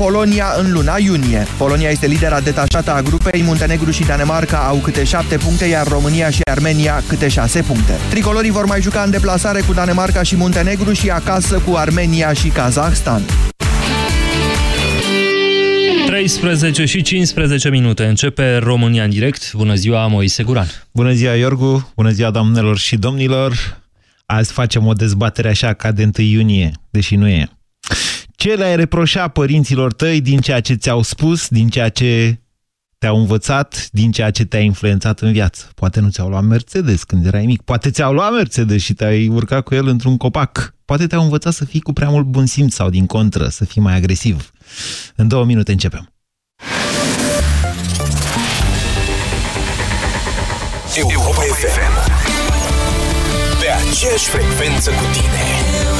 Polonia în luna iunie. Polonia este lidera detașată a grupei, Muntenegru și Danemarca au câte 7 puncte, iar România și Armenia câte 6 puncte. Tricolorii vor mai juca în deplasare cu Danemarca și Muntenegru și acasă cu Armenia și Kazahstan. 13 și 15 minute. Începe România în direct. Bună ziua, Moise Guran. Bună ziua, Iorgu. Bună ziua, doamnelor și domnilor. Azi facem o dezbatere așa ca de 1 iunie, deși nu e. Ce le-ai reproșa părinților tăi din ceea ce ți-au spus, din ceea ce te-au învățat, din ceea ce te-a influențat în viață? Poate nu ți-au luat Mercedes când erai mic, poate ți-au luat Mercedes și te-ai urcat cu el într-un copac. Poate te-au învățat să fii cu prea mult bun simț sau din contră, să fii mai agresiv. În două minute începem. Europa FM Pe aceeași frecvență cu tine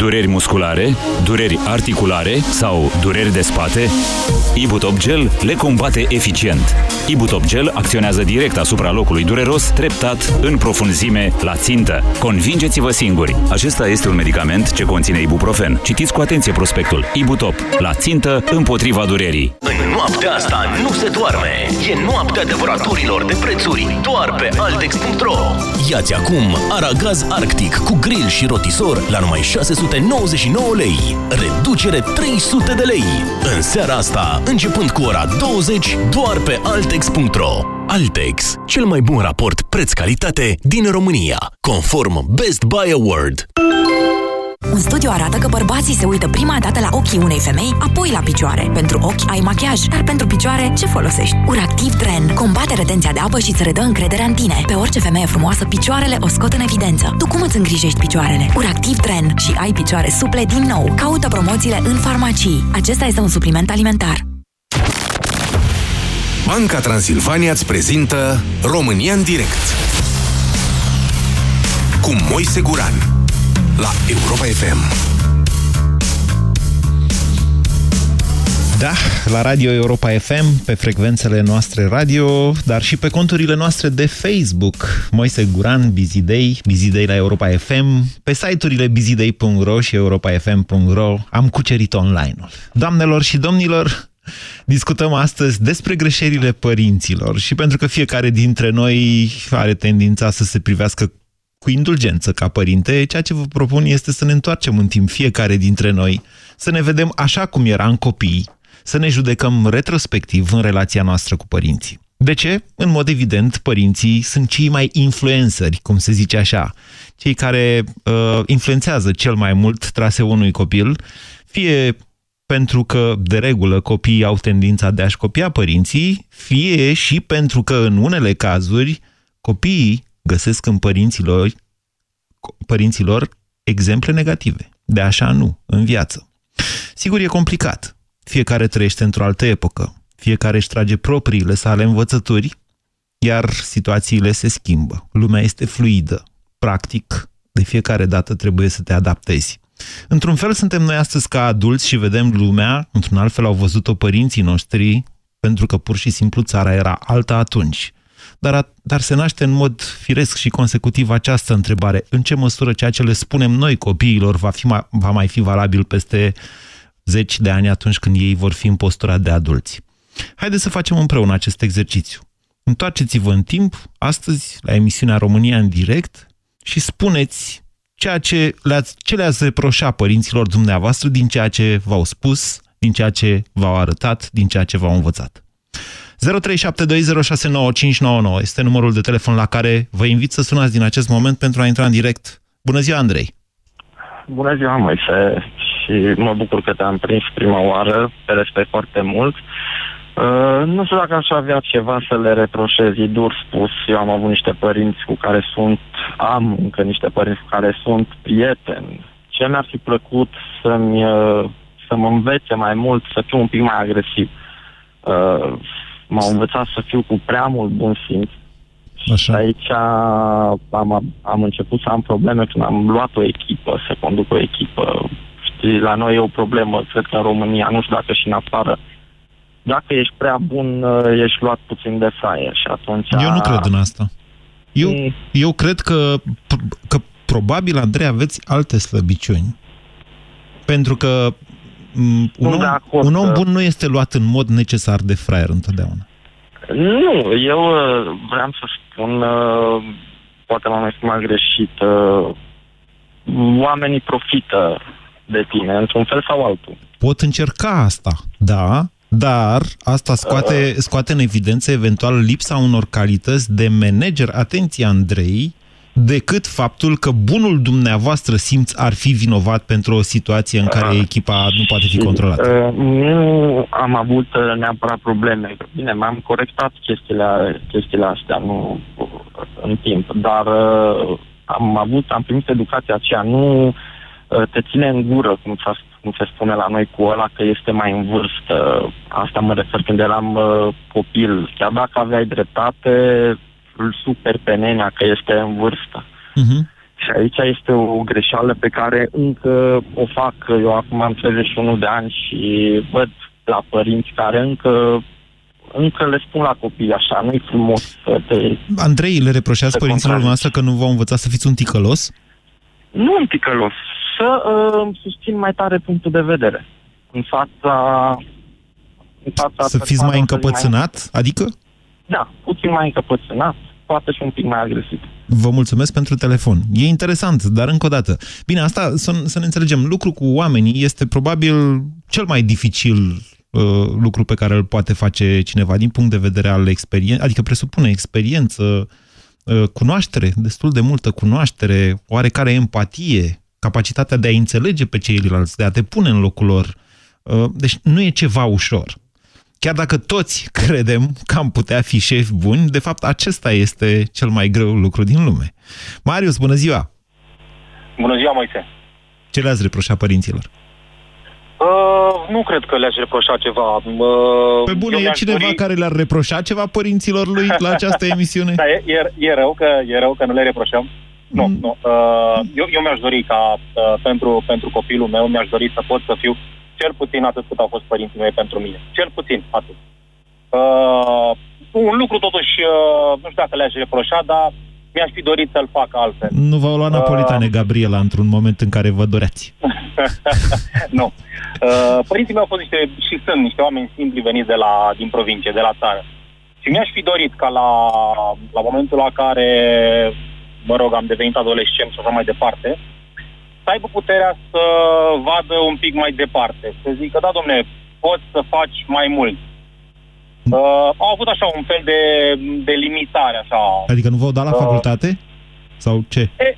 Dureri musculare, dureri articulare sau dureri de spate? Ibutop Gel le combate eficient. Ibutop Gel acționează direct asupra locului dureros, treptat, în profunzime, la țintă. Convingeți-vă singuri! Acesta este un medicament ce conține ibuprofen. Citiți cu atenție prospectul. Ibutop. La țintă, împotriva durerii. În noaptea asta nu se doarme. E noaptea devoratorilor de prețuri doar pe Altex.ro. Iați acum Aragaz Arctic cu grill și rotisor la numai 699 lei. Reducere 300 de lei. În seara asta, începând cu ora 20, doar pe Altex.ro. Altex, cel mai bun raport preț-calitate din România, conform Best Buy Award. Un studiu arată că bărbații se uită prima dată la ochii unei femei, apoi la picioare. Pentru ochi ai machiaj, dar pentru picioare ce folosești? Uractiv Tren combate retenția de apă și îți redă încrederea în tine. Pe orice femeie frumoasă, picioarele o scot în evidență. Tu cum îți îngrijești picioarele? Uractiv Tren și ai picioare suple din nou. Caută promoțiile în farmacii. Acesta este un supliment alimentar. Banca Transilvania îți prezintă România în direct cu Moise Guran la Europa FM. Da, la Radio Europa FM, pe frecvențele noastre radio, dar și pe conturile noastre de Facebook. Moise Guran, Busy Day, Busy Day la Europa FM, pe site-urile busyday.ro și europafm.ro am cucerit online-ul. Doamnelor și domnilor, Discutăm astăzi despre greșelile părinților și pentru că fiecare dintre noi are tendința să se privească cu indulgență ca părinte, ceea ce vă propun este să ne întoarcem în timp fiecare dintre noi, să ne vedem așa cum eram copii, să ne judecăm retrospectiv în relația noastră cu părinții. De ce? În mod evident, părinții sunt cei mai influențări, cum se zice așa, cei care uh, influențează cel mai mult traseul unui copil, fie pentru că, de regulă, copiii au tendința de a-și copia părinții, fie și pentru că, în unele cazuri, copiii găsesc în părinților, părinților exemple negative. De așa nu, în viață. Sigur, e complicat. Fiecare trăiește într-o altă epocă. Fiecare își trage propriile sale învățături, iar situațiile se schimbă. Lumea este fluidă. Practic, de fiecare dată trebuie să te adaptezi. Într-un fel suntem noi astăzi ca adulți și vedem lumea, într-un alt fel au văzut-o părinții noștri, pentru că pur și simplu țara era alta atunci. Dar, dar se naște în mod firesc și consecutiv această întrebare. În ce măsură ceea ce le spunem noi copiilor va, fi, va mai fi valabil peste zeci de ani atunci când ei vor fi în postura de adulți? Haideți să facem împreună acest exercițiu. Întoarceți-vă în timp, astăzi, la emisiunea România în direct și spuneți ceea ce le-ați, ce le-ați reproșa părinților dumneavoastră din ceea ce v-au spus, din ceea ce v-au arătat, din ceea ce v-au învățat. 0372069599 este numărul de telefon la care vă invit să sunați din acest moment pentru a intra în direct. Bună ziua, Andrei! Bună ziua, Moise! Și mă bucur că te-am prins prima oară, te respect foarte mult. Uh, nu știu dacă aș avea ceva să le reproșez, e dur spus. Eu am avut niște părinți cu care sunt, am încă niște părinți cu care sunt prieteni. Ce mi-ar fi plăcut să-mi uh, să mă învețe mai mult, să fiu un pic mai agresiv. Uh, m-au învățat să fiu cu prea mult bun simț. Așa. Și aici am, am început să am probleme când am luat o echipă, să conduc o echipă. Știi, la noi e o problemă, cred că în România, nu știu dacă și în afară, dacă ești prea bun, uh, ești luat puțin de fraier și atunci... Eu nu cred în asta. Eu, Mm. eu cred că, că probabil, Andrei, aveți alte slăbiciuni. Pentru că m, un, Sunt de om, acord un om că- bun nu este luat în mod necesar de fraier întotdeauna. Nu, eu uh, vreau să spun, uh, poate m-am exprimat greșit, uh, oamenii profită de tine, într-un fel sau altul. Pot încerca asta, da, dar asta scoate, scoate în evidență eventual lipsa unor calități de manager, atenție Andrei, decât faptul că bunul dumneavoastră simț ar fi vinovat pentru o situație în care echipa nu poate fi controlată. Uh, nu am avut uh, neapărat probleme. Bine, m-am corectat chestiile, chestiile astea nu, uh, în timp, dar uh, am avut, am primit educația aceea, nu uh, te ține în gură, cum, s-a, cum se spune la noi cu ăla, că este mai în vârstă. Asta mă refer când eram uh, copil. Chiar dacă aveai dreptate, îl super pe nenea că este în vârstă. Uh-huh. Și aici este o greșeală pe care încă o fac. Eu acum am 31 de ani și văd la părinți care încă încă le spun la copii așa, nu-i frumos să te... Andrei, le reproșați Să părinților contrazici. noastre că nu v-au învățat să fiți un ticălos? Nu un ticălos, să uh, susțin mai tare punctul de vedere în fața... În fața Să fiți mai persoanelor încăpățânat? Adică? Da, puțin mai încăpățânat, poate și un pic mai agresiv. Vă mulțumesc pentru telefon. E interesant, dar încă o dată. Bine, asta să, să ne înțelegem. Lucru cu oamenii este probabil cel mai dificil uh, lucru pe care îl poate face cineva din punct de vedere al experienței, adică presupune experiență, uh, cunoaștere, destul de multă cunoaștere, oarecare empatie, capacitatea de a înțelege pe ceilalți, de a te pune în locul lor. Uh, deci nu e ceva ușor. Chiar dacă toți credem că am putea fi șefi buni, de fapt acesta este cel mai greu lucru din lume. Marius, bună ziua! Bună ziua, Moise. Ce le-ați reproșat părinților? Uh, nu cred că le-aș reproșa ceva. Uh, Pe bune, eu e mi-aș cineva dori- care le-ar reproșa ceva părinților lui la această emisiune? Da, e, e, e, rău că, e rău că nu le reproșăm. Nu, Mm. nu. Uh, eu, eu mi-aș dori ca uh, pentru, pentru copilul meu, mi-aș dori să pot să fiu cel puțin atât cât au fost părinții mei pentru mine. Cel puțin atât. Uh, un lucru totuși, uh, nu știu dacă le-aș reproșa, dar mi-aș fi dorit să-l fac altfel. Nu v-au luat napolitane, Gabriela, într-un moment în care vă doreați. nu. Uh, părinții mei au fost niște, și sunt niște oameni simpli veniți de la, din provincie, de la țară. Și mi-aș fi dorit ca la, la momentul la care, mă rog, am devenit adolescent și așa mai departe, să aibă puterea să vadă un pic mai departe. Să zică, da, domne, poți să faci mai mult. Uh, au avut așa un fel de, de limitare, așa, Adică nu v-au dat la Uh. facultate? Sau ce? E,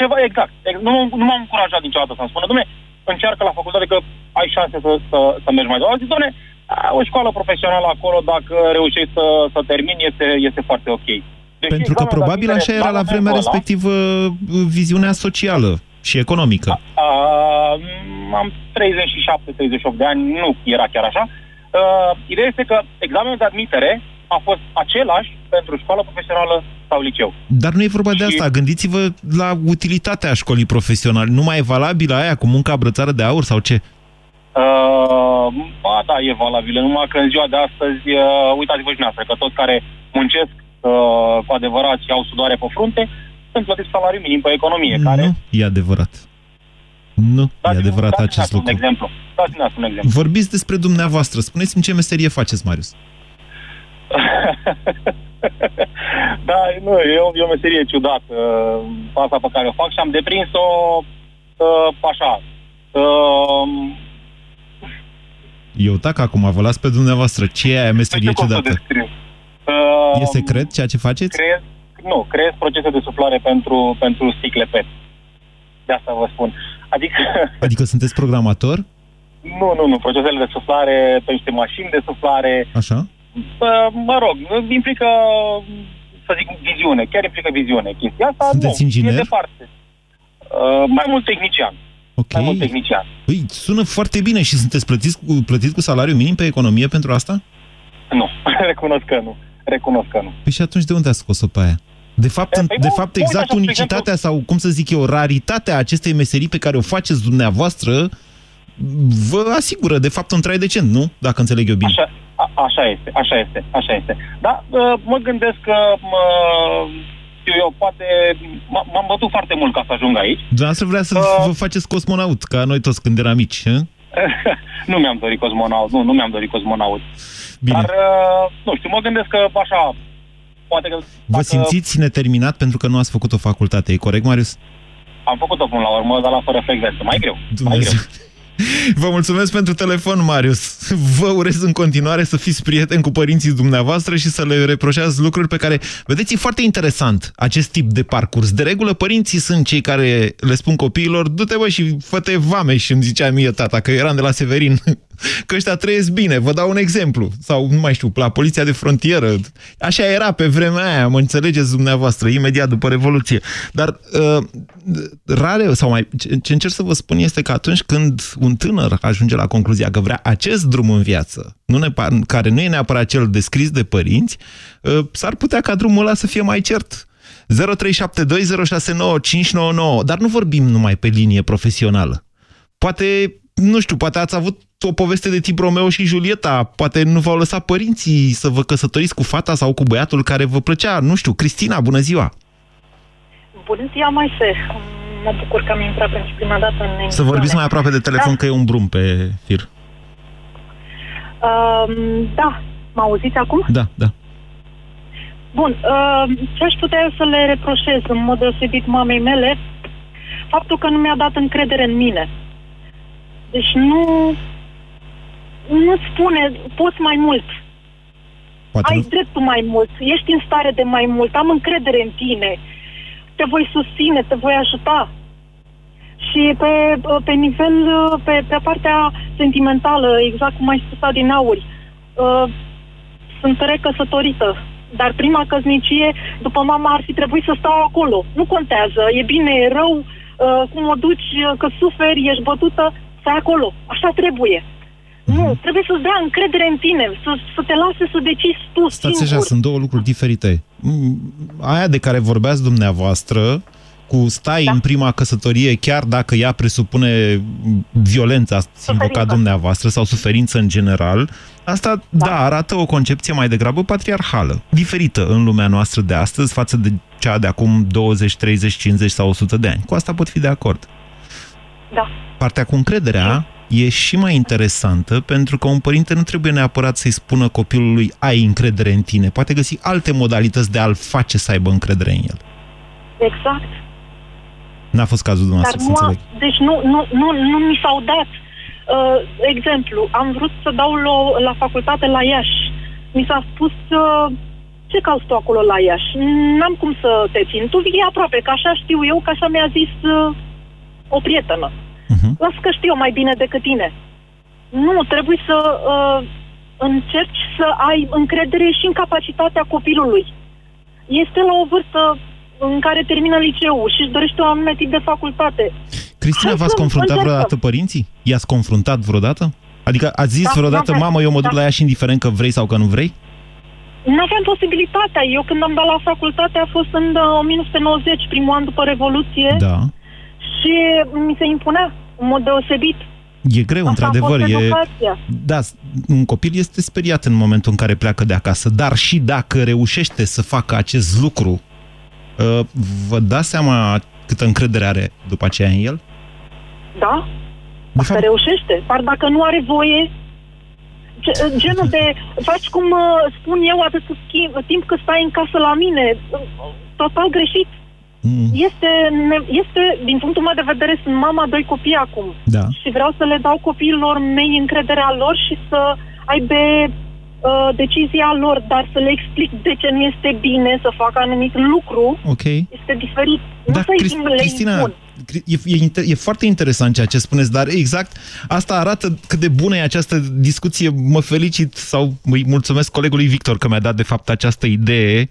ceva exact. Ex- Nu, nu m-am încurajat niciodată să-mi spună, domne, încearcă la facultate că ai șanse să, să, să mergi mai departe. Zic, domne, a, o școală profesională acolo, dacă reușești să, să termini, este, este foarte ok. Deci, Pentru că examenul de probabil admitere așa era la momentul vremea ăla, respectivă viziunea socială și economică. A, am 37-38 de ani, nu era chiar așa. Uh, ideea este că examenul de admitere a fost același pentru școală profesională sau liceu. Dar nu e vorba de Și- asta. Gândiți-vă la utilitatea școlii profesionale. Nu mai e valabilă aia cu munca brățară de aur sau ce? Uh, ba da, e valabilă, numai că în ziua de astăzi, uh, uitați-vă și dumneavoastră, că toți care muncesc uh, cu adevărat și au sudoare pe frunte, sunt plătiți salariu minim pe economie, care... Nu, e adevărat. Nu, e Dați-mi- adevărat dați-mi acest asta Un lucru. exemplu. Dați-mi asta un exemplu. Vorbiți despre dumneavoastră. Spuneți-mi ce meserie faceți, Marius. da, nu, e o, e o meserie ciudată, uh, asta pe care o fac și am deprins-o uh, așa. Uh, Eu tac acum, vă las pe dumneavoastră. Ce e aia meserie nu știu cum să o ciudată? descriu. Uh, E secret ceea ce faceți? creez, nu, creez procese de suflare pentru, pentru sticle PET. De asta vă spun. Adică, Adică sunteți programator? nu, nu, nu, procesele de suflare pe niște mașini de suflare, Așa? uh, mă rog, implică, să zic, viziune, chiar implică viziune. Chestia asta Sunteți nu, inginer? e departe. Uh, mai mult tehnician. Ok. mai mult tehnician. Păi, sună foarte bine și sunteți plătiți cu, plătit cu salariu minim pe economie pentru asta? Nu, recunosc că nu. Recunosc că nu. Păi și atunci de unde a scos-o pe aia? De fapt, Păi, de nu, fapt uite exact așa, spre unicitatea sau, cum să zic eu, raritatea acestei meserii pe care o faceți dumneavoastră vă asigură, de fapt, un trai decent, nu? Dacă înțeleg eu bine. Așa, a, așa este, așa este, așa este. Da, uh, mă gândesc că, mă, știu eu, poate m- m-am bătut foarte mult ca să ajung aici. Dumneavoastră vrea să Uh. vă faceți cosmonaut, ca noi toți când eram mici, hă? nu mi-am dorit cosmonaut, nu, nu mi-am dorit cosmonaut. Bine. Dar, uh, nu știu, mă gândesc că așa, poate că... Vă dacă simțiți neterminat pentru că nu ați făcut o facultate, e corect, Marius? Am făcut-o până la urmă, dar la fără frecvență. Mai greu, mai greu. Dumnezeu. Vă mulțumesc pentru telefon, Marius. Vă urez în continuare să fiți prieteni cu părinții dumneavoastră și să le reproșați lucruri pe care... Vedeți, e foarte interesant acest tip de parcurs. De regulă, părinții sunt cei care le spun copiilor du-te bă și fă-te vame și îmi zicea mie tata, că eram de la Severin, că ăștia trăiesc bine. Vă dau un exemplu. Sau, nu mai știu, la poliția de frontieră. Așa era pe vremea aia, mă înțelegeți dumneavoastră, imediat după Revoluție. Dar uh, rare, sau mai, ce, ce încerc să vă spun este că atunci când un tânăr ajunge la concluzia că vrea acest drum în viață, nu ne, care nu e neapărat cel descris de părinți, uh, s-ar putea ca drumul ăla să fie mai cert. 0372069599, dar nu vorbim numai pe linie profesională. Poate, nu știu, poate ați avut o poveste de tip Romeo și Julieta, poate nu v-au lăsat părinții să vă căsătoriți cu fata sau cu băiatul care vă plăcea, nu știu, Cristina, bună ziua! Bună ziua, Moise! Mă bucur că am intrat pentru prima dată în emisiune. Să vorbiți mai aproape de telefon, Da. că e un brum pe fir. Um, da, mă auziți acum? Da, da. Bun, uh, ce aș putea eu să le reproșez în mod deosebit mamei mele? Faptul că nu mi-a dat încredere în mine. Deci nu... Nu-ți spune, poți mai mult, Poate ai nu... dreptul mai mult, ești în stare de mai mult, am încredere în tine, te voi susține, te voi ajuta. Și pe, pe nivel, pe, pe partea sentimentală, exact cum ai spus din auri, uh, sunt recăsătorită. Dar prima căsnicie, după mama, ar fi trebuit să stau acolo. Nu contează, e bine, e rău, uh, cum o duci, uh, că suferi, ești bătută, stai acolo. Așa trebuie. Nu, trebuie să-ți dea încredere în tine, să, să te lase să decizi tu Stați singur. așa, sunt două lucruri diferite. Mm, Aia de care vorbeați dumneavoastră, cu stai Da. în prima căsătorie, chiar dacă ea presupune violența, ați Suferință. invocat dumneavoastră, sau suferință în general, asta, da. da, arată o concepție mai degrabă patriarhală, diferită în lumea noastră de astăzi față de cea de acum 20, 30, 50 sau 100 de ani. Cu asta pot fi de acord. Da. Partea cu încrederea e și mai interesantă pentru că un părinte nu trebuie neapărat să-i spună copilului ai încredere în tine. Poate găsi alte modalități de a-l face să aibă încredere în el. Exact. N-a fost cazul Dar dumneavoastră, să nu, a, înțeleg. deci nu, nu, nu, nu mi s-au dat. Uh, exemplu, am vrut să dau la, la facultate la Iași. Mi s-a spus, uh, ce cauți tu acolo la Iași? N-am cum să te țin. Tu vii aproape, că așa știu eu, că așa mi-a zis uh, o prietenă. Uh-huh. Las că știu eu mai bine decât tine. Nu, trebuie să uh, încerci să ai încredere și în capacitatea copilului. Este la o vârstă în care termină liceul și își dorește un anume tip de facultate. Cristina, Hai v-ați să confruntat încercăm. vreodată părinții? I-ați confruntat vreodată? Adică ați zis Da, vreodată, da, da. mamă, eu mă duc Da. la ea și indiferent că vrei sau că nu vrei? Nu aveam posibilitatea. Eu când am dat la facultate a fost în uh, 1990, primul an după Revoluție Da. și mi se impunea în mod deosebit. E greu, Asta într-adevăr. a fost E... educația. Da, un copil este speriat în momentul în care pleacă de acasă, dar și dacă reușește să facă acest lucru, uh, vă dați seama câtă încredere are după aceea în el? Da? De Asta fapt, reușește. Par dacă nu are voie, ge- genul de, faci cum uh, spun eu atât timp, timp cât stai în casă la mine, uh, total greșit. Mm, Este, ne- este, din punctul meu de vedere, sunt mama doi copii acum. da. Și vreau să le dau copiilor mei încrederea lor și să aibă uh, decizia lor, dar să le explic de ce nu este bine să facă anumit lucru, Ok. este diferit. Nu Da, să-i Crist- le Cristina, impun. E, e, e foarte interesant ceea ce spuneți, dar exact asta arată cât de bună e această discuție. Mă felicit sau îi mulțumesc colegului Victor că mi-a dat de fapt această idee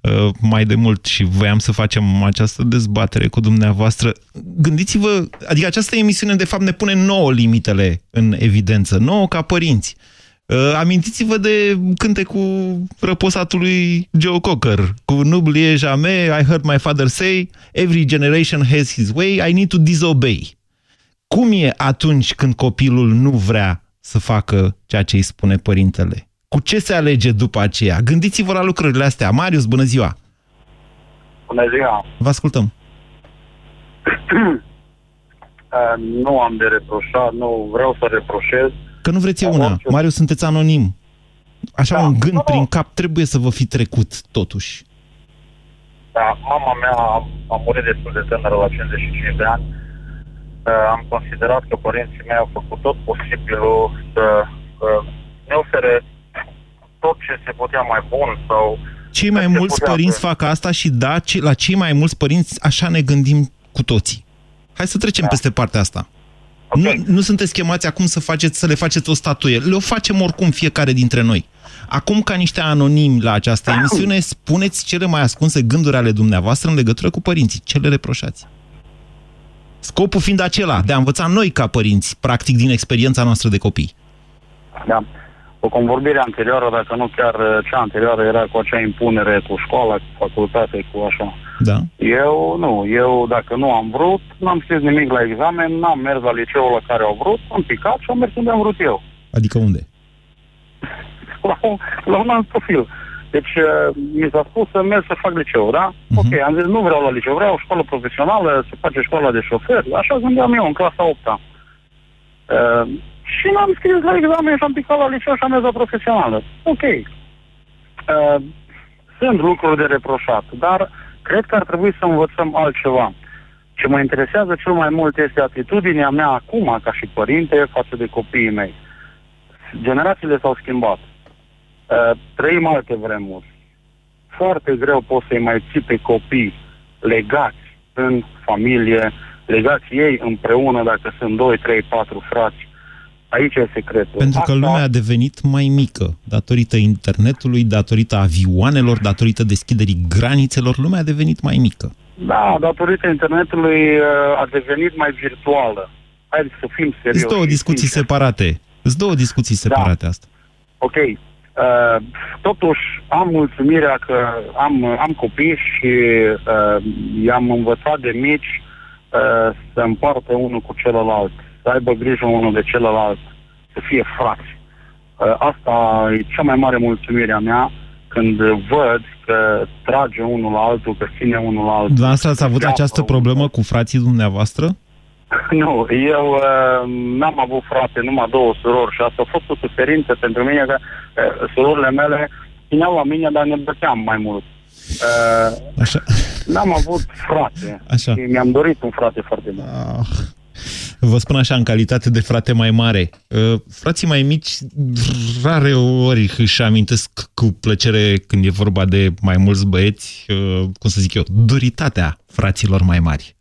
uh, mai de mult și voiam să facem această dezbatere cu dumneavoastră. Gândiți-vă, adică această emisiune de fapt ne pune nouă limitele în evidență, nouă ca părinți. Uh, amintiți-vă de cântecul răposatului Joe Cocker, cu N'oubliez jamais, I heard my father say, every generation has his way, I need to disobey. Cum e atunci când copilul nu vrea să facă ceea ce îi spune părintele? Cu ce se alege după aceea? Gândiți-vă la lucrurile astea. Marius, bună ziua! Bună ziua! Vă ascultăm! Uh, nu am de reproșat, nu vreau să reproșez, Că nu vreți eu una. Mariu, sunteți anonim. Așa da, un gând da, prin cap trebuie să vă fi trecut, totuși. Da, mama mea a murit destul de tânără la 55 de ani. Uh, am considerat că părinții mei au făcut tot posibilul să uh, ne ofere tot ce se putea mai bun sau... Cei mai mulți părinți să... fac asta și da, la cei mai mulți părinți așa ne gândim cu toții. Hai să trecem da. peste partea asta. Okay. Nu, nu sunteți chemați acum să, faceți, să le faceți o statuie. Le-o facem oricum fiecare dintre noi. Acum, ca niște anonimi la această emisiune, spuneți cele mai ascunse gânduri ale dumneavoastră în legătură cu părinții. Ce le reproșați? Scopul fiind acela, de a învăța noi ca părinți, practic din experiența noastră de copii. Da o convorbire anterioară, dacă nu chiar uh, cea anterioară, era cu acea impunere cu școala, cu facultate, cu așa. Da. Eu nu, eu dacă nu am vrut, n-am scris nimic la examen, n-am mers la liceul la care au vrut, am picat și am mers unde am vrut eu. Adică unde? la, un, la un alt profil. Deci uh, mi s-a spus să merg să fac liceu, da? Uh-huh. Ok, am zis nu vreau la liceu, vreau o școală profesională, să face școala de șofer. Așa gândeam eu în clasa 8 -a. Uh, și m-am scris la examen și am picat la liceu și am mers la profesională. Ok. Uh, sunt lucruri de reproșat, dar cred că ar trebui să învățăm altceva. Ce mă interesează cel mai mult este atitudinea mea acum, ca și părinte, față de copiii mei. Generațiile s-au schimbat. Uh, trăim alte vremuri. Foarte greu poți să-i mai ții pe copii legați în familie, legați ei împreună dacă sunt 2, 3, 4 frați Aici e secretul. Pentru că Asta... lumea a devenit mai mică, datorită internetului, datorită avioanelor, datorită deschiderii granițelor, lumea a devenit mai mică. Da, datorită internetului uh, a devenit mai virtuală. Hai să fim serioși. Sunt două discuții sincer. separate. Sunt două discuții da. separate da. asta. Ok. Uh, totuși, am mulțumirea că am, am copii și uh, i-am învățat de mici uh, să împartă unul cu celălalt să aibă grijă unul de celălalt, să fie frați. Uh, asta e cea mai mare mulțumire a mea când văd că trage unul la altul, că ține unul la altul. Dumneavoastră ați avut această problemă cu frații dumneavoastră? Nu, eu uh, n-am avut frate, numai două surori și asta a fost o suferință pentru mine că uh, surorile mele țineau la mine, dar ne băteam mai mult. Uh, Așa. N-am avut frate Așa. și mi-am dorit un frate foarte mult. Ah. Vă spun așa, în calitate de frate mai mare, uh, frații mai mici rare ori își amintesc cu plăcere când e vorba de mai mulți băieți, uh, cum să zic eu, duritatea fraților mai mari.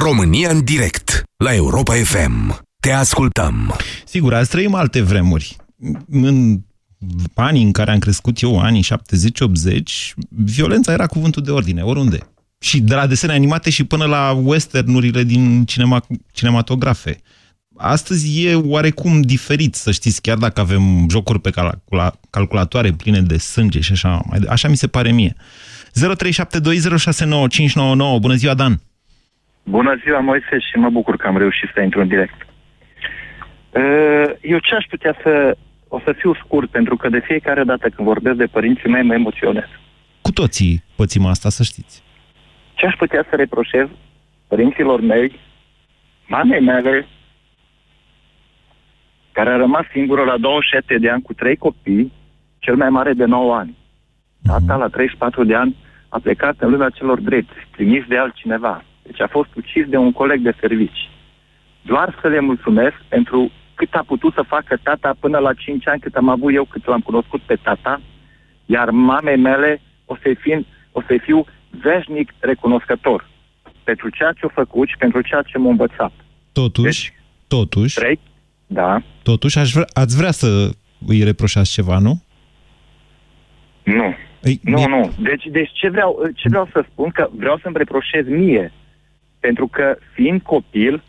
România în direct, la Europa FM. Te ascultăm. Sigur, azi trăim alte vremuri. În anii în care am crescut eu, anii 70-80, violența era cuvântul de ordine, oriunde și de la desene animate și până la westernurile din cinema, cinematografe. Astăzi e oarecum diferit, să știți, chiar dacă avem jocuri pe calcula, calculatoare pline de sânge și așa, mai, așa mi se pare mie. 0372069599. Bună ziua, Dan! Bună ziua, Moise, și mă bucur că am reușit să intru în direct. Uh, eu ce aș putea să... O să fiu scurt, pentru că de fiecare dată când vorbesc de părinții mei, mă emoționez. Cu toții pățim asta, să știți. Ce aș putea să reproșez părinților mei, mamei mele, care a rămas singură la 27 de ani cu trei copii, cel mai mare de 9 ani. Tata, la 34 de ani, a plecat în lumea celor drepți, trimis de altcineva. Deci a fost ucis de un coleg de servici. Doar să le mulțumesc pentru cât a putut să facă tata până la 5 ani, cât am avut eu, cât l-am cunoscut pe tata, iar mamei mele o să-i, fiu, o să fiu veșnic recunoscător. pentru ceea ce a făcut și pentru ceea ce m-a învățat. Totuși, deci, totuși, trei, da. totuși aș vrea, ați vrea să îi reproșați ceva, nu? Nu. Ei, nu, e... nu. Deci, deci ce, vreau, ce vreau să spun? Că vreau să-mi reproșez mie. Pentru că, fiind copil,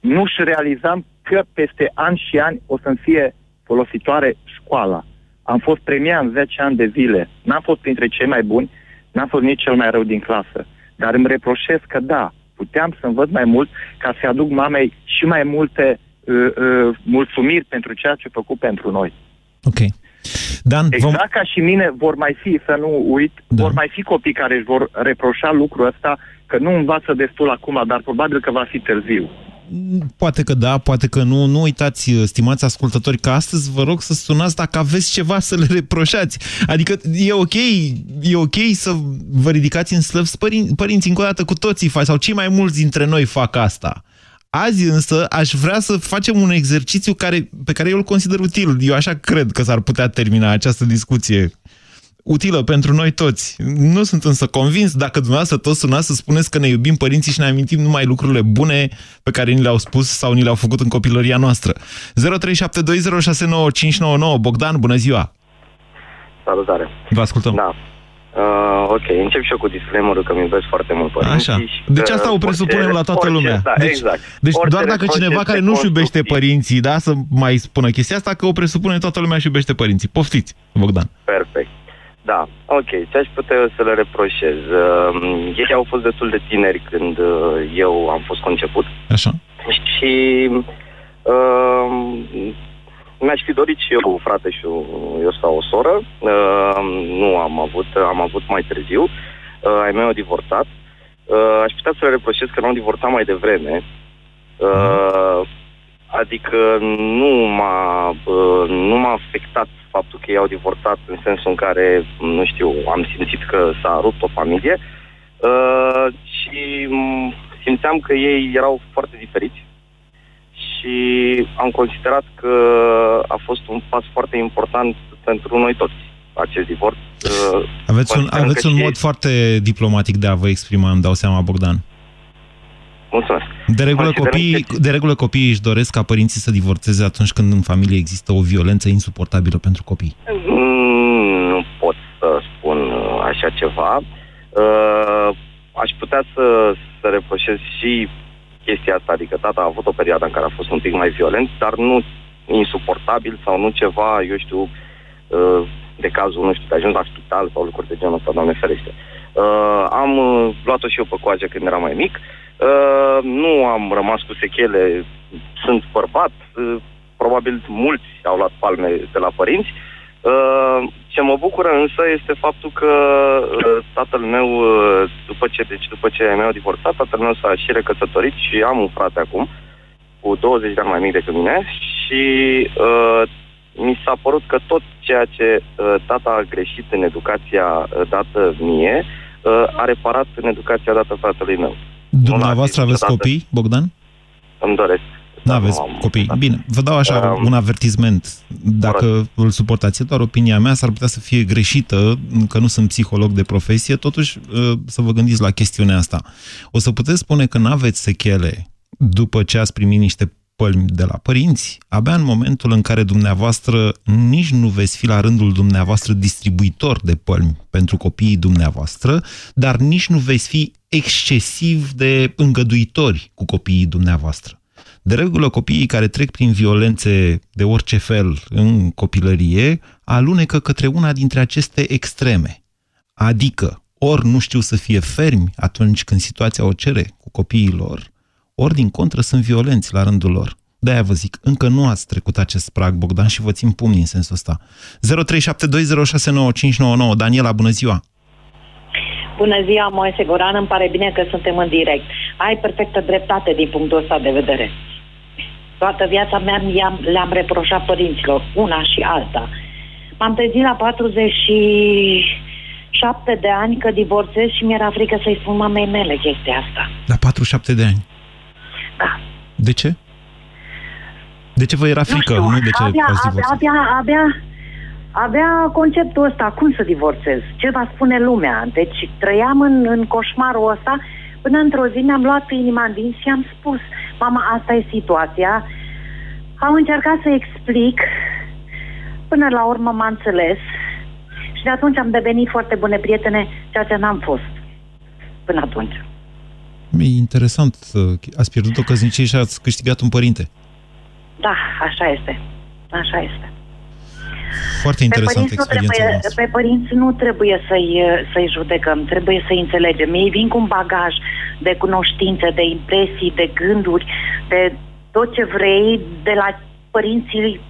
nu-și realizam că peste ani și ani o să-mi fie folositoare școala. Am fost premiat în 10 ani de zile. N-am fost printre cei mai buni, n-am fost nici cel mai rău din clasă. Dar îmi reproșez că da, puteam să învăț mai mult ca să aduc mamei și mai multe uh, uh, mulțumiri pentru ceea ce a făcut pentru noi. Ok. Dan, exact vom... ca și mine vor mai fi, să nu uit, da. vor mai fi copii care își vor reproșa lucrul ăsta că nu învață destul acum, dar probabil că va fi târziu. Poate că da, poate că nu. Nu uitați, stimați ascultători, că astăzi vă rog să sunați dacă aveți ceva să le reproșați. Adică e ok, e ok să vă ridicați în slăv părin părinții încă o dată cu toții fac, sau cei mai mulți dintre noi fac asta. Azi însă aș vrea să facem un exercițiu care, pe care eu îl consider util. Eu așa cred că s-ar putea termina această discuție utilă pentru noi toți. Nu sunt însă convins dacă dumneavoastră toți sunați să spuneți că ne iubim părinții și ne amintim numai lucrurile bune pe care ni le-au spus sau ni le-au făcut în copilăria noastră. 0372069599 Bogdan, bună ziua! Salutare! Vă ascultăm! Da. Uh, ok, încep și eu cu disclaimer că mi iubesc foarte mult părinții. Așa. Deci asta o presupunem la toată orice, lumea. Da, deci, exact. Deci orice doar dacă cineva care nu-și iubește părinții, da, să mai spună chestia asta, că o presupune toată lumea și iubește părinții. Poftiți, Bogdan. Perfect. Da, ok. Ce aș putea să le reproșez? Uh, ei au fost destul de tineri când uh, eu am fost conceput. Așa. Și uh, mi-aș fi dorit și eu frate și eu sau o soră. Uh, nu am avut, am avut mai târziu. Uh, ai mei au divorțat. Uh, aș putea să le reproșez că nu au divorțat mai devreme. Uh, adică nu m-a, uh, nu m-a afectat faptul că ei au divorțat în sensul în care, nu știu, am simțit că s-a rupt o familie uh, și simțeam că ei erau foarte diferiți și am considerat că a fost un pas foarte important pentru noi toți acest divorț. Uh, aveți un, aveți un mod foarte diplomatic de a vă exprima, îmi dau seama, Bogdan. Mulțumesc. De regulă, copiii, de regulă copiii își doresc ca părinții să divorțeze atunci când în familie există o violență insuportabilă pentru copii. Mm, nu pot să spun uh, așa ceva. Uh, aș putea să, să reproșez și chestia asta, adică tata a avut o perioadă în care a fost un pic mai violent, dar nu insuportabil sau nu ceva, eu știu, uh, de cazul, nu știu, de ajuns la spital sau lucruri de genul ăsta, doamne ferește. Am luat-o și eu pe coage când eram mai mic, Uh, nu am rămas cu sechele, sunt bărbat, uh, probabil mulți au luat palme de la părinți. Uh, ce mă bucură însă este faptul că uh, tatăl meu, uh, după ce, deci după ce mi-au divorțat, tatăl meu s-a și recăsătorit și am un frate acum, cu 20 de ani mai mic decât mine și uh, mi s-a părut că tot ceea ce uh, tata a greșit în educația uh, dată mie, uh, a reparat în educația dată fratelui meu. Dumneavoastră aveți copii, Bogdan? Îmi doresc. Nu aveți copii. Bine, vă dau așa um, un avertisment. Dacă corect. îl suportați, doar opinia mea s-ar putea să fie greșită, că nu sunt psiholog de profesie, totuși uh, să vă gândiți la chestiunea asta. O să puteți spune că nu aveți sechele după ce ați primit niște pălmi de la părinți, abia în momentul în care dumneavoastră nici nu veți fi la rândul dumneavoastră distribuitor de pălmi pentru copiii dumneavoastră, dar nici nu veți fi excesiv de îngăduitori cu copiii dumneavoastră. De regulă, copiii care trec prin violențe de orice fel în copilărie alunecă către una dintre aceste extreme. Adică, ori nu știu să fie fermi atunci când situația o cere cu copiii lor, ori din contră sunt violenți la rândul lor. De-aia vă zic, încă nu ați trecut acest prag, Bogdan, și vă țin pumni în sensul ăsta. 0372069599. Daniela, bună ziua! Bună ziua, Moise Goran, îmi pare bine că suntem în direct. Ai perfectă dreptate din punctul ăsta de vedere. Toată viața mea le-am reproșat părinților, una și alta. M-am trezit la 47 de ani că divorțez și mi-era frică să-i spun mamei mele chestia asta. La 47 de ani? Da. De ce? De ce vă era frică? Nu, nu de ce abia, abia, abia, abia, abia conceptul ăsta, cum să divorțez? Ce va spune lumea? Deci trăiam în, în coșmarul ăsta Până într-o zi mi-am luat inima în din și am spus, mama, asta e situația. Am încercat să explic, până la urmă m-a înțeles și de atunci am devenit foarte bune prietene, ceea ce n-am fost până atunci. E interesant. Ați pierdut o căsnicie și ați câștigat un părinte. Da, așa este. Așa este. Foarte interesant pe părinți, nu trebuie, pe părinți nu trebuie să-i, să-i judecăm, trebuie să-i înțelegem. Ei vin cu un bagaj de cunoștințe, de impresii, de gânduri, de tot ce vrei de la părinții,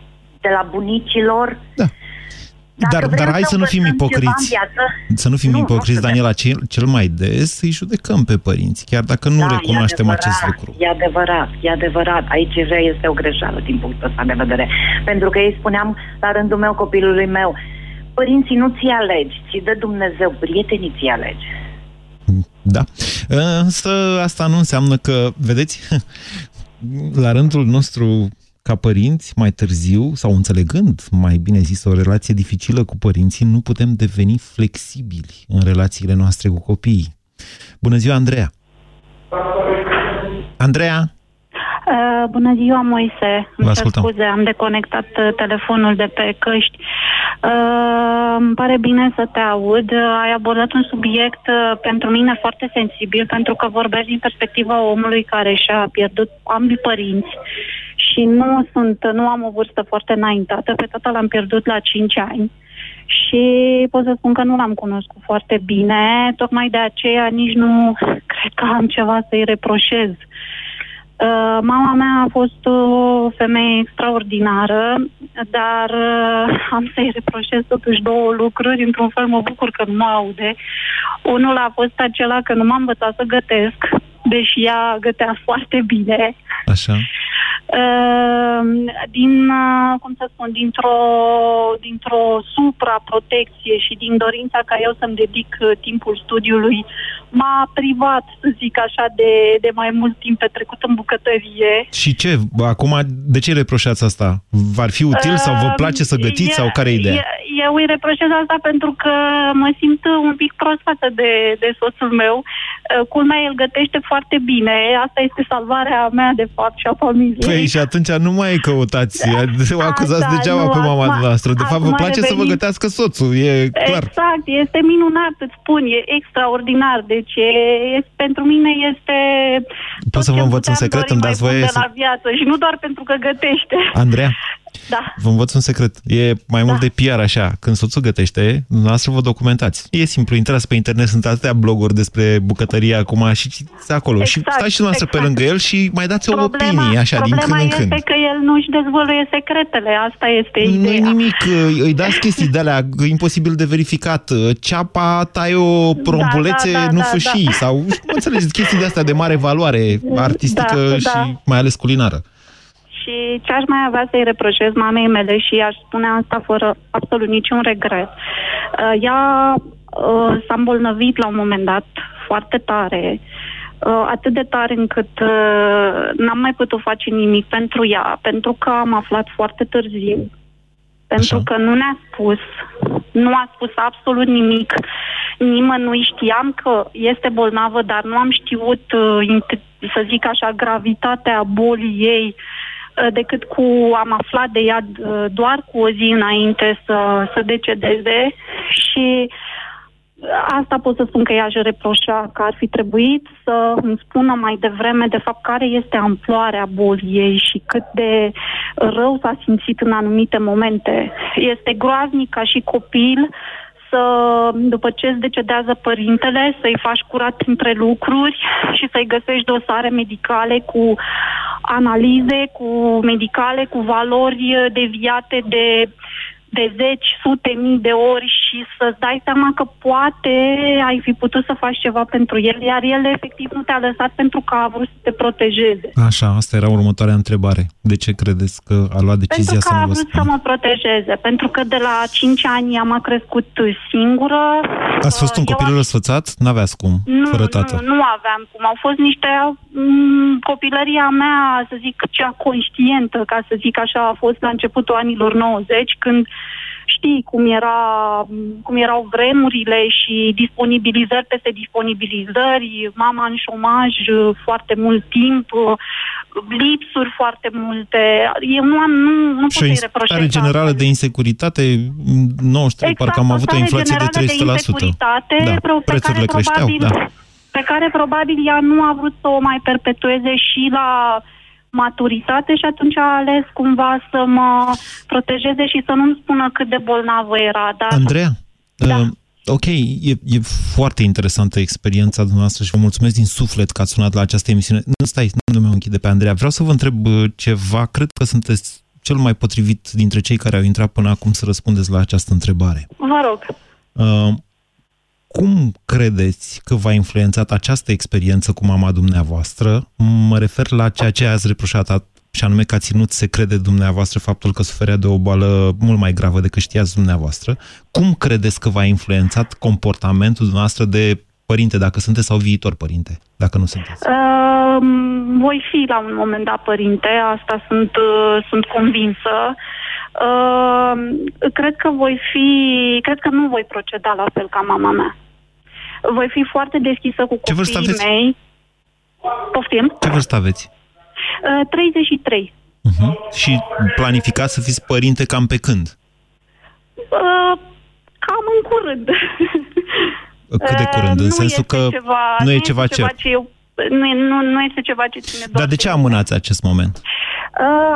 de la bunicilor. Da. Dar, dar hai să nu fim ipocriți. Viață, să nu fim nu, ipocriți, nu Daniela, cel, cel mai des îi judecăm pe părinți, chiar dacă nu da, recunoaștem acest lucru. E adevărat, e adevărat. Aici este o greșeală din punctul ăsta de vedere. Pentru că ei spuneam la rândul meu copilului meu, părinții nu ți alegi, ci de Dumnezeu, prietenii ți alegi. Da. Însă asta nu înseamnă că, vedeți, la rândul nostru ca părinți, mai târziu, sau înțelegând, mai bine zis, o relație dificilă cu părinții, nu putem deveni flexibili în relațiile noastre cu copiii. Bună ziua, Andreea! Andreea! Uh, bună ziua, Moise. Vă ascultăm. scuze, am deconectat uh, telefonul de pe căști. Uh, îmi pare bine să te aud. Ai abordat un subiect uh, pentru mine foarte sensibil, pentru că vorbești din perspectiva omului care și-a pierdut ambii părinți și nu sunt, nu am o vârstă foarte înaintată. Pe tata l-am pierdut la 5 ani și pot să spun că nu l-am cunoscut foarte bine. Tocmai de aceea nici nu cred că am ceva să-i reproșez. Uh, mama mea a fost o femeie extraordinară, dar uh, am să-i reproșez totuși două lucruri. Într-un fel mă bucur că nu mă aude. Unul a fost acela că nu m-am învățat să gătesc, deși ea gătea foarte bine. Așa. Ehm, din, uh, cum să spun, dintr-o, dintr-o supraprotecție și din dorința ca eu să-mi dedic uh, timpul studiului, m-a privat, să zic așa, de, de mai mult timp petrecut în bucătărie. Și ce? Acum, de ce reproșați asta? V-ar fi util sau vă place să gătiți e, sau care e ideea? Eu îi reproșez asta pentru că mă simt un pic prost față de, de soțul meu. Uh, culmea, el gătește foarte bine. Asta este salvarea mea, de fapt, și a familiei. Păi și atunci nu mai căutați, da. o acuzați da, degeaba nu, pe mama acum, noastră. De fapt, vă place revenit. să vă gătească soțul, e clar. Exact, este minunat, îți spun, e extraordinar. Deci, e, e, pentru mine este... Pot să vă învăț un secret, îmi dați voie să... la viață și nu doar pentru că gătește. Andreea, da. Vă învăț un secret. E mai mult da. de PR așa. Când soțul gătește, dumneavoastră vă documentați. E simplu, intrați pe internet, sunt atâtea bloguri despre bucătărie acum și citiți acolo. Exact, și stați și dumneavoastră exact. pe lângă el și mai dați o problema, opinie așa din când în când. Problema este că el nu-și dezvăluie secretele. Asta este ideea. Nu nimic. Îi dați chestii de alea imposibil de verificat. Ceapa, tai o porumbulețe, da, da, da, nu da, fâșii. Da. Sau, nu înțelegeți, chestii de astea de mare valoare artistică da, și da. mai ales culinară. Și ce aș mai avea să-i reproșez mamei mele și aș spune asta fără absolut niciun regret. Uh, ea uh, s-a îmbolnăvit la un moment dat foarte tare, uh, atât de tare încât n-am mai putut face nimic pentru ea, pentru că am aflat foarte târziu. Pentru Așa. că nu ne-a spus, nu a spus absolut nimic nimănui. Știam că este bolnavă, dar nu am știut, să zic așa, gravitatea bolii ei Uh, decât cu am aflat de ea uh, doar cu o zi înainte să, să decedeze și asta pot să spun că ea aș reproșa că ar fi trebuit să îmi spună mai devreme de fapt care este amploarea bolii ei și cât de rău s-a simțit în anumite momente. Este groaznic ca și copil să, după ce îți decedează părintele, să-i faci curat între lucruri și să-i găsești dosare medicale cu analize, cu medicale, cu valori deviate de de zeci, sute mii de ori și să-ți dai seama că poate ai fi putut să faci ceva pentru el, iar el efectiv nu te-a lăsat pentru că a vrut să te protejeze. Așa, asta era următoarea întrebare. De ce credeți că a luat decizia pentru să nu vă Pentru că a vrut să mă protejeze, pentru că de la 5 ani am crescut singură. Ați fost un copil răsfățat? N-aveați cum, nu, fără tată. Nu, nu aveam cum. Au fost niște... M- copilăria mea, să zic, cea conștientă, ca să zic așa, a fost la începutul anilor 90, când știi cum, era, cum erau vremurile și disponibilizări peste disponibilizări, mama în șomaj foarte mult timp, lipsuri foarte multe. Eu nu am, nu, nu pot să-i reproșez. Și o generală de insecuritate, 93, exact, parcă am avut o inflație de 300%. De da, pe prețurile care creșteau, probabil, da. Pe care probabil ea nu a vrut să o mai perpetueze și la maturitate și atunci a ales cumva să mă protejeze și să nu-mi spună cât de bolnavă era. Dar... Andreea, da. uh, ok, e, e foarte interesantă experiența dumneavoastră și vă mulțumesc din suflet că ați sunat la această emisiune. Nu stai, nu mă închide pe Andreea. Vreau să vă întreb uh, ceva. Cred că sunteți cel mai potrivit dintre cei care au intrat până acum să răspundeți la această întrebare. Vă rog. Uh, cum credeți că v-a influențat această experiență cu mama dumneavoastră? Mă refer la ceea ce ați reproșat, și anume că a ținut secret de dumneavoastră faptul că suferea de o boală mult mai gravă decât știați dumneavoastră. Cum credeți că v-a influențat comportamentul dumneavoastră de părinte, dacă sunteți sau viitor părinte, dacă nu sunteți? Uh, voi fi la un moment dat părinte, asta sunt, uh, sunt convinsă. Uh, cred că voi fi, cred că nu voi proceda la fel ca mama mea. Voi fi foarte deschisă cu Ce copiii aveți? mei. Poftim? Ce vârstă aveți? Uh, 33. Uh-huh. Și planificați să fiți părinte cam pe când? Uh, cam în curând. Cât de curând? Uh, în sensul că ceva, nu e ceva, ceva ce... ce eu, nu, nu, nu este ceva ce ține doar Dar de ce amânați acest moment? Uh,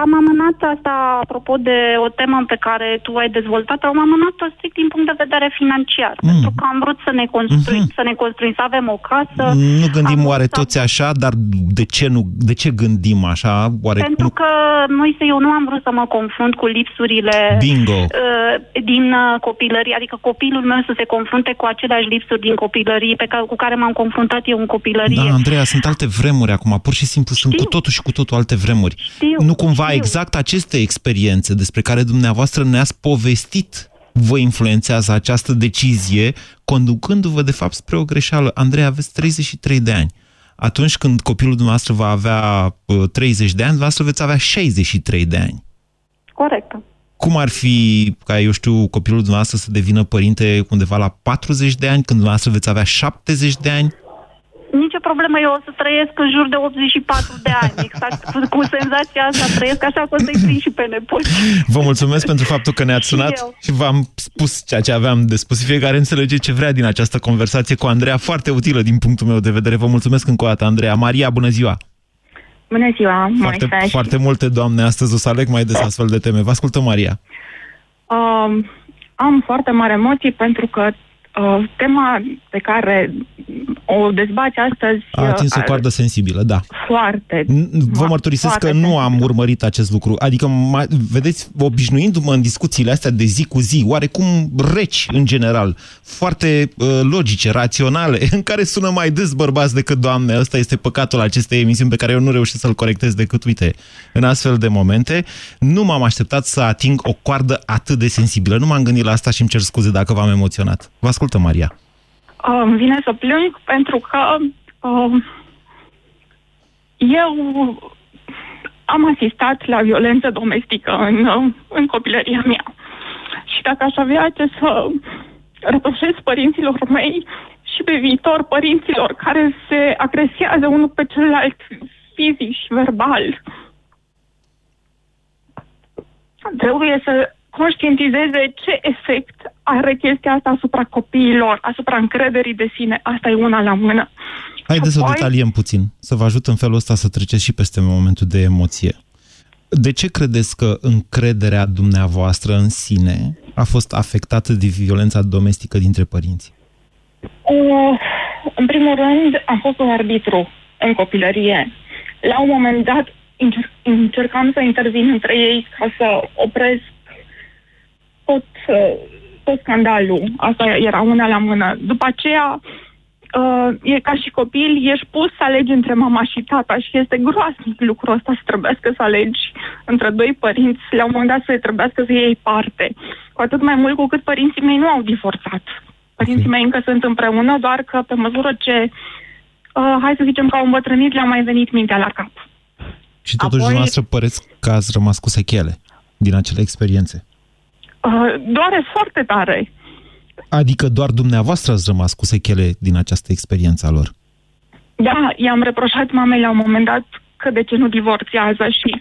am amânat asta, apropo de o temă pe care tu ai dezvoltat-o, am amânat-o strict din punct de vedere financiar, mm. pentru că am vrut să ne construim, mm-hmm. să ne construim, să avem o casă. Nu gândim oare să... toți așa, dar de ce, nu, de ce gândim așa? Oare pentru nu... că noi, eu nu am vrut să mă confrunt cu lipsurile Bingo. Uh, din uh, copilărie, adică copilul meu să se confrunte cu aceleași lipsuri din copilărie pe care, cu care m-am confruntat eu în copilărie. Da, Andreea, sunt alte vremuri acum, pur și simplu Știu. sunt cu totul și cu totul alte vremuri. Știu nu cumva știu. exact aceste experiențe despre care dumneavoastră ne-ați povestit vă influențează această decizie, conducându-vă, de fapt, spre o greșeală. Andrei, aveți 33 de ani. Atunci când copilul dumneavoastră va avea 30 uh, de ani, dumneavoastră veți avea 63 de ani. Corect. Cum ar fi ca, eu știu, copilul dumneavoastră să devină părinte undeva la 40 de ani, când dumneavoastră veți avea 70 de ani? Nicio problemă, eu o să trăiesc în jur de 84 de ani, exact cu, cu senzația asta trăiesc, așa că o să-i prind și pe nepoți. Vă mulțumesc pentru faptul că ne-ați sunat și, și v-am spus ceea ce aveam de spus. Fiecare înțelege ce vrea din această conversație cu Andreea, foarte utilă din punctul meu de vedere. Vă mulțumesc încă o dată, Andreea. Maria, bună ziua! Bună ziua, Foarte, Moise. foarte multe, doamne, astăzi o să aleg mai des astfel de teme. Vă ascultă, Maria. Um, am foarte mare emoții pentru că uh, tema pe care o dezbați astăzi... A atins o uh, coardă sensibilă, da. Foarte. Vă mărturisesc că nu am urmărit acest lucru. Adică, vedeți, obișnuindu-mă în discuțiile astea de zi cu zi, oarecum reci în general, foarte uh, logice, raționale, în care sună mai des bărbați decât doamne. Ăsta este păcatul acestei emisiuni pe care eu nu reușesc să-l corectez decât, uite, în astfel de momente. Nu m-am așteptat să ating o coardă atât de sensibilă. Nu m-am gândit la asta și îmi cer scuze dacă v-am emoționat. Vă ascultă, Maria uh, îmi vine să plâng pentru că uh, eu am asistat la violență domestică în, uh, în copilăria mea. Și dacă aș avea ce să reproșez părinților mei și pe viitor părinților care se agresează unul pe celălalt fizic și verbal, trebuie să conștientizeze ce efect are chestia asta asupra copiilor, asupra încrederii de sine. Asta e una la mână. Haideți să o detaliem puțin, să vă ajut în felul ăsta să treceți și peste momentul de emoție. De ce credeți că încrederea dumneavoastră în sine a fost afectată de violența domestică dintre părinți? Uh, în primul rând, am fost un arbitru în copilărie. La un moment dat, încerc, încercam să intervin între ei ca să opresc tot, uh, tot scandalul. Asta era una la mână. După aceea, uh, e ca și copil, ești pus să alegi între mama și tata și este groasnic lucrul ăsta să trebuiască să alegi între doi părinți, la un moment dat să trebuiască să iei parte. Cu atât mai mult cu cât părinții mei nu au divorțat. Părinții mei încă sunt împreună, doar că pe măsură ce, uh, hai să zicem că au îmbătrânit, le-a mai venit mintea la cap. Și totuși Apoi... dumneavoastră păreți că ați rămas cu sechele din acele experiențe. Uh, doare foarte tare. Adică doar dumneavoastră ați rămas cu sechele din această experiență a lor. Da, i-am reproșat mamei la un moment dat că de ce nu divorțează și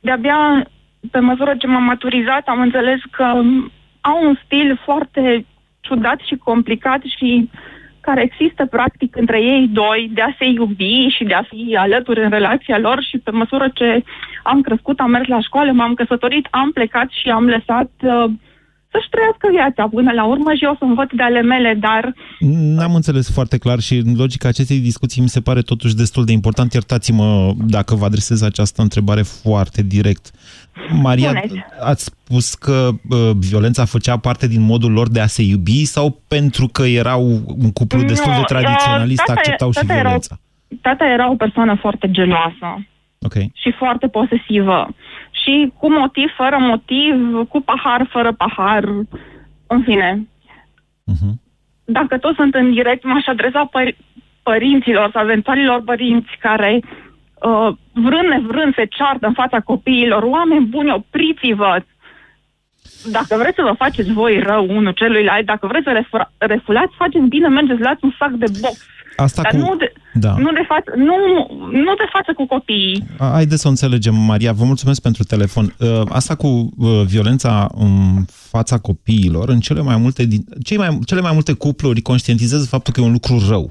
de-abia pe măsură ce m-am maturizat am înțeles că au un stil foarte ciudat și complicat și care există practic între ei doi de a se iubi și de a fi alături în relația lor și pe măsură ce am crescut, am mers la școală, m-am căsătorit, am plecat și am lăsat uh, să-și trăiască viața până la urmă și eu să învăț de ale mele, dar... N-am înțeles foarte clar și în logica acestei discuții mi se pare totuși destul de important. Iertați-mă dacă vă adresez această întrebare foarte direct. Maria, Spuneți. ați spus că uh, violența făcea parte din modul lor de a se iubi sau pentru că erau un cuplu destul de Nu, tradiționalist, uh, tata- acceptau și tata era o- violența? Tata era o persoană foarte geloasă Ok. și foarte posesivă. Și cu motiv, fără motiv, cu pahar, fără pahar, în fine. Dacă toți sunt în direct, m-aș adresa păr- părinților sau eventualilor părinți care uh, vrând nevrând se ceartă în fața copiilor. Oameni buni, opriți-vă! Dacă vreți să vă faceți voi rău unul celuilalt, dacă vreți să refura- refulați, faceți bine, mergeți, luați un sac de box. Asta Dar cu... nu, de, Da. nu, de față, nu, nu de față cu copiii. A- Haideți să o înțelegem, Maria. Vă mulțumesc pentru telefon. Uh, Asta cu uh, violența în fața copiilor, în cele mai multe, din, cei mai, cele mai multe cupluri conștientizează faptul că e un lucru rău.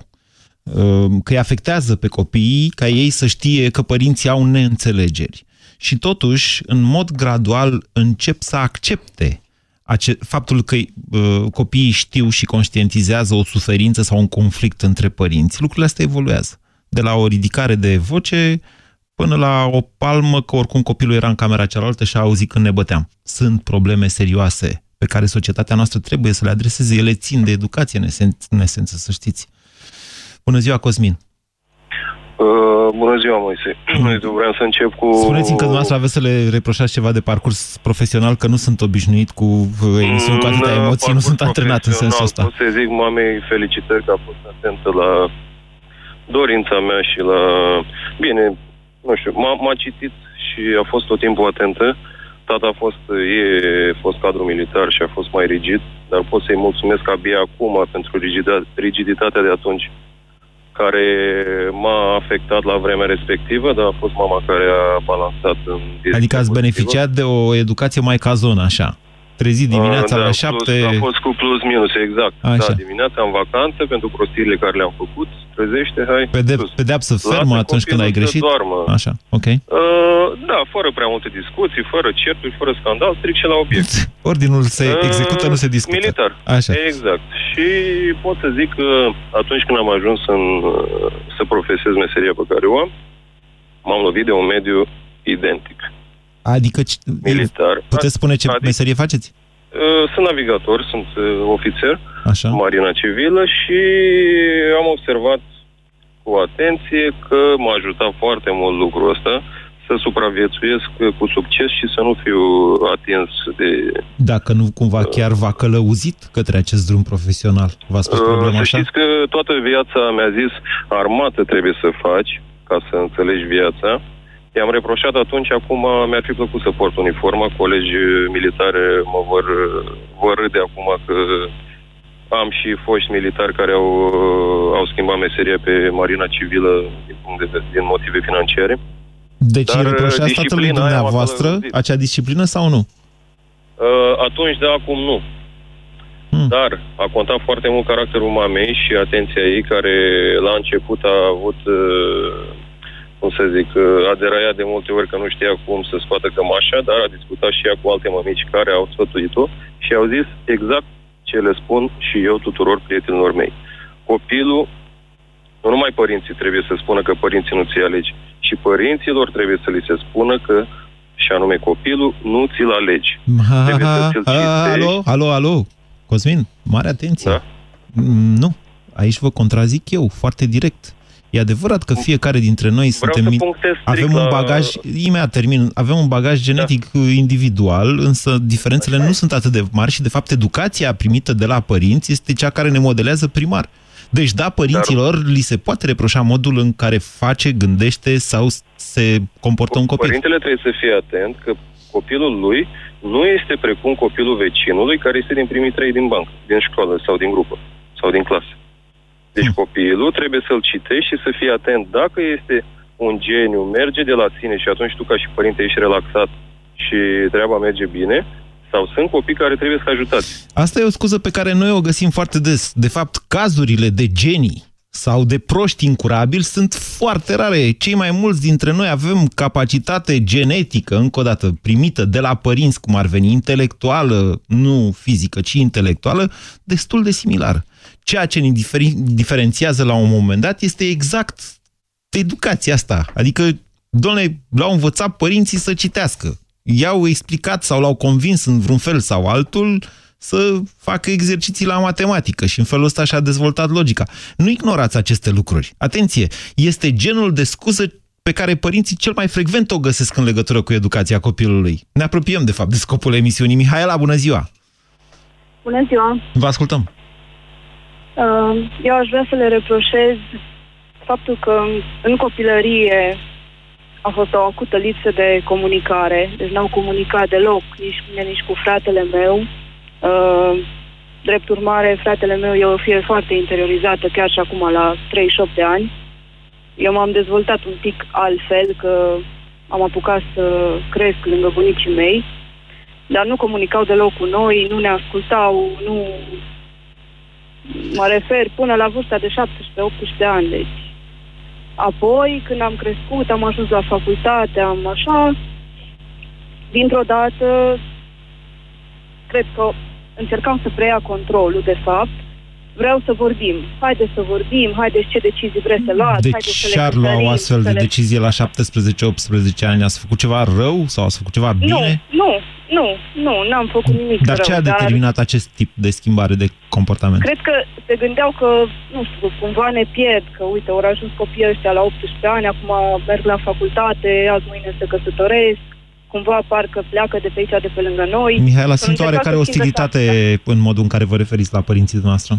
Uh, Că îi afectează pe copii, ca ei să știe că părinții au neînțelegeri. Și totuși, în mod gradual, încep să accepte ace- faptul că uh, copiii știu și conștientizează o suferință sau un conflict între părinți. Lucrurile astea evoluează. De la o ridicare de voce până la o palmă că oricum copilul era în camera cealaltă și a auzit când ne băteam. Sunt probleme serioase pe care societatea noastră trebuie să le adreseze. Ele țin de educație, în, esen- în esență, să știți. Bună ziua, Cosmin! Uh, bună ziua, Moise. Eu vreau să încep cu... Spuneți-mi că dumneavoastră aveți să le reproșați ceva de parcurs profesional, că nu sunt obișnuit cu uh, emisiuni cu atâtea Mm, emoții, nu sunt antrenat în sensul ăsta. Pot să zic mamei felicitări că a fost atentă la dorința mea și la... Bine, nu știu, m-a, m-a citit și a fost tot timpul atentă. Tata a fost, e fost cadru militar și a fost mai rigid, dar pot să-i mulțumesc abia acum pentru rigida- rigiditatea de atunci care m-a afectat la vremea respectivă, dar a fost mama care a balansat în Adică ați beneficiat de o educație mai ca zonă, așa. Trezit dimineața Ah, la da, șapte... Plus, a fost cu plus minus, exact. Așa. Da, dimineața în vacanță pentru prostiile care le-am făcut, trezește, hai. Pede- pedeapsă fermă Lasă atunci când ai copilul să greșit? doarmă. Așa, ok. Uh, da, fără prea multe discuții, fără certuri, fără scandal, strict și la obiect. Ordinul se Uh, execută, nu se discută. Militar. Așa. Exact. Și pot să zic că atunci când am ajuns în, uh, să profesez meseria pe care o am, m-am lovit de un mediu identic. Adică c- Militar. puteți spune ce Adică- meserie faceți? Uh, Sunt navigator, sunt uh, ofițer, Așa. marina civilă și am observat cu atenție că m-a ajutat foarte mult lucrul ăsta să supraviețuiesc uh, cu succes și să nu fiu atins de... Dacă nu cumva chiar v-a călăuzit către acest drum profesional. V-a spus problema Uh, Să așa? știți că toată viața mi-a zis armată trebuie să faci ca să înțelegi viața. I-am reproșat atunci, acum mi-ar fi plăcut să port uniforma, colegi militare mă vor, vor râde acum că am și foști militari care au, au schimbat meseria pe marina civilă din, punct de, vedere- din motive financiare. Deci Dar, îi reproșați tatălui disciplina aia m-a dumneavoastră călăuzit. acea disciplină sau nu? Uh, atunci, da, acum nu. Hmm. Dar a contat foarte mult caracterul mamei și atenția ei, care la început a avut, uh, cum să zic, uh, a deraiat de multe ori că nu știa cum să scoată cămașa, dar a discutat și ea cu alte mămici care au sfătuit-o și au zis exact ce le spun și eu tuturor prietenilor mei. Copilul, nu numai părinții trebuie să spună că părinții nu ți alegi, și părinților trebuie să li se spună că și anume copilul nu ți-l alegi. Ha, Trebuie să ha, ți-l ha, citești. alo, alo, alo. Cosmin, mare atenție. Da. Mm, Nu, aici vă contrazic eu, foarte direct. E adevărat că fiecare dintre noi suntem... să mi- punctez strict avem un la- bagaj, imediat termin, avem un bagaj genetic da. individual, însă diferențele nu sunt atât de mari și, de fapt, educația primită de la părinți este cea care ne modelează primar. Deci, da, părinților Dar... li se poate reproșa modul în care face, gândește sau se comportă un copil. Părintele trebuie să fie atent că copilul lui nu este precum copilul vecinului care este din primii trei din bancă, din școală sau din grupă sau din clasă. Deci copilul trebuie să-l citești și să fii atent dacă este un geniu, merge de la sine și atunci tu ca și părinte ești relaxat și treaba merge bine, sau sunt copii care trebuie să ajutați. Asta e o scuză pe care noi o găsim foarte des. De fapt, cazurile de genii sau de proști incurabili sunt foarte rare. Cei mai mulți dintre noi avem capacitate genetică, încă o dată, primită de la părinți, cum ar veni, intelectuală, nu fizică, ci intelectuală, destul de similară. Ceea ce ne diferențiază la un moment dat este exact educația asta. Adică, doamne, l-au învățat părinții să citească. I-au explicat sau l-au convins în vreun fel sau altul să facă exerciții la matematică și în felul ăsta și-a dezvoltat logica. Nu ignorați aceste lucruri. Atenție, este genul de scuză pe care părinții cel mai frecvent o găsesc în legătură cu educația copilului. Ne apropiem, de fapt, de scopul emisiunii. Mihaela, bună ziua! Bună ziua! Vă ascultăm! Uh, eu aș vrea să le reproșez faptul că în copilărie a fost o acută lipsă de comunicare, deci n-au comunicat deloc, nici cu mine, nici cu fratele meu. Uh, drept urmare, fratele meu e o fie foarte interiorizată, chiar și acum la 38 de ani. Eu m-am dezvoltat un pic altfel, că am apucat să cresc lângă bunicii mei, dar nu comunicau deloc cu noi, nu ne ascultau, nu... Mă refer până la vârsta de 17-18 ani, deci Apoi, când am crescut, am ajuns la facultate, am așa, dintr-o dată, cred că încercam să preia controlul, de fapt, vreau să vorbim. Haideți să vorbim, haideți ce decizii vreți să luați. De haideți ce ar lua o astfel de le... decizie la 17-18 ani? Ați făcut ceva rău sau ați făcut ceva bine? Nu, nu, nu, nu, n-am făcut nimic Dar rău. ce a determinat dar... acest tip de schimbare de comportament? Cred că se gândeau că, nu știu, cumva ne pierd, că uite, au ajuns copiii ăștia la 18 ani, acum merg la facultate, azi mâine se căsătoresc, cumva parcă pleacă de pe aici, de pe lângă noi. Mihaela, Să simt încerca oarecare să schimbe ostilitate tactica. în modul în care vă referiți la părinții noastre?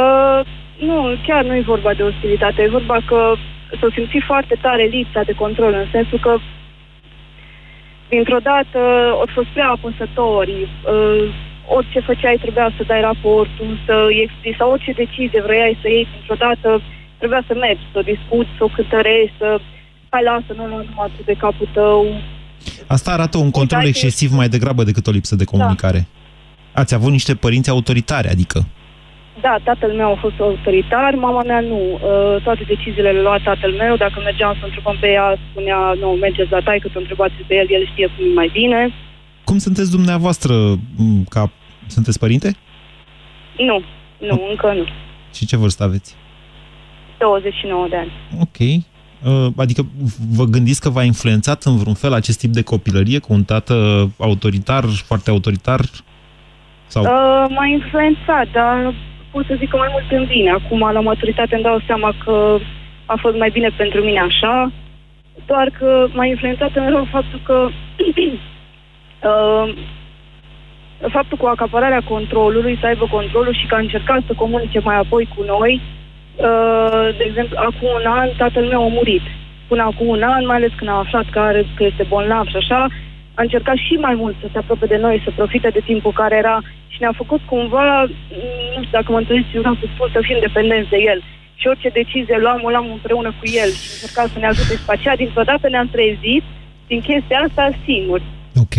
Uh, nu, chiar nu e vorba de ostilitate, e vorba că s-o simți foarte tare lipsa de control, în sensul că dintr-o dată au fost prea apăsători, uh, orice făceai trebuia să dai raportul, să îi explici, sau orice decizie vrei să iei dintr-o dată, trebuia să mergi, să o discuți, să o cântărești, să hai lasă, nu lua numai tu de capul tău. Asta arată un control Uitați- excesiv mai degrabă decât o lipsă de comunicare. Ați avut niște părinți autoritari, adică. Da, tatăl meu a fost autoritar, mama mea nu. Uh, toate deciziile le lua tatăl meu. Dacă mergeam să întrebăm pe ea, spunea, nu, mergeți la taică, să întrebați pe el, el știe cum e mai bine. Cum sunteți dumneavoastră m, ca... Sunteți părinte? Nu, nu, încă nu. Și ce vârstă aveți? 29 de ani. Ok. Uh, Adică vă gândiți că v-a influențat în vreun fel acest tip de copilărie cu un tată autoritar, foarte autoritar? Sau... Uh, m-a influențat, dar pot să zic că mai mult în bine. Acum, la maturitate, îmi dau seama că a fost mai bine pentru mine așa, doar că m-a influențat în rău faptul că uh, faptul cu acapararea controlului, să aibă controlul și că a încercat să comunice mai apoi cu noi. Uh, de exemplu, acum un an, tatăl meu a murit. Până acum un an, mai ales când a aflat că, are, că este bolnav și așa, a încercat și mai mult să se apropie de noi, să profite de timpul care era și ne-a făcut cumva, mm, nu știu dacă mă întâlniți, eu vreau să spun, să fim dependenți de el. Și orice decizie luam, o luam împreună cu el și încercam să ne ajute și pe aceea, dintr-o dată ne-am trezit din chestia asta singuri. Ok.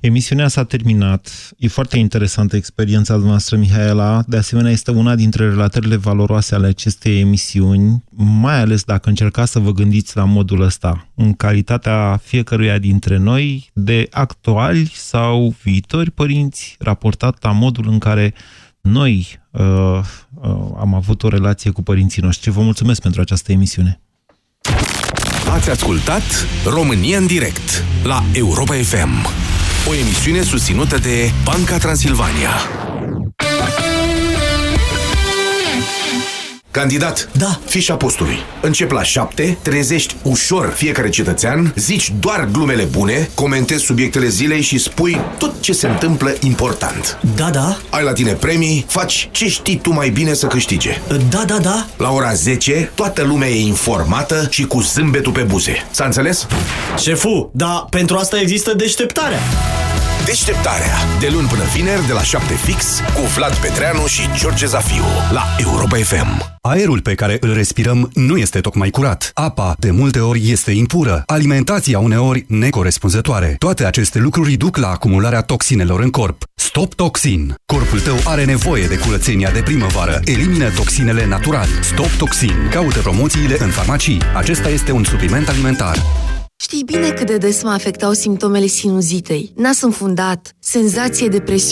Emisiunea s-a terminat. E foarte interesantă experiența noastră, Mihaela. De asemenea, este una dintre relatările valoroase ale acestei emisiuni, mai ales dacă încercați să vă gândiți la modul ăsta, în calitatea fiecăruia dintre noi, de actuali sau viitori părinți, raportat la modul în care noi uh, uh, am avut o relație cu părinții noștri. Vă mulțumesc pentru această emisiune. Ați ascultat România în direct la Europa FM. O emisiune susținută de Banca Transilvania. Candidat, da. fișa postului. Încep la 7, trezești ușor fiecare cetățean, zici doar glumele bune, comentezi subiectele zilei și spui tot ce se întâmplă important. Da, da. Ai la tine premii, faci ce știi tu mai bine să câștige. Da, da, da. La ora 10, toată lumea e informată și cu zâmbetul pe buze. S-a înțeles? Șefu, dar pentru asta există deșteptarea. Deșteptarea. De luni până vineri, de la 7 fix, cu Vlad Petreanu și George Zafiu, la Europa FM. Aerul pe care îl respirăm nu este tocmai curat. Apa, de multe ori, este impură. Alimentația uneori necorespunzătoare. Toate aceste lucruri duc la acumularea toxinelor în corp. Stop Toxin. Corpul tău are nevoie de curățenia de primăvară. Elimină toxinele natural. Stop Toxin. Caută promoțiile în farmacii. Acesta este un supliment alimentar. Știi bine cât de des mă afectau simptomele sinuzitei. Nas înfundat, senzație de presiune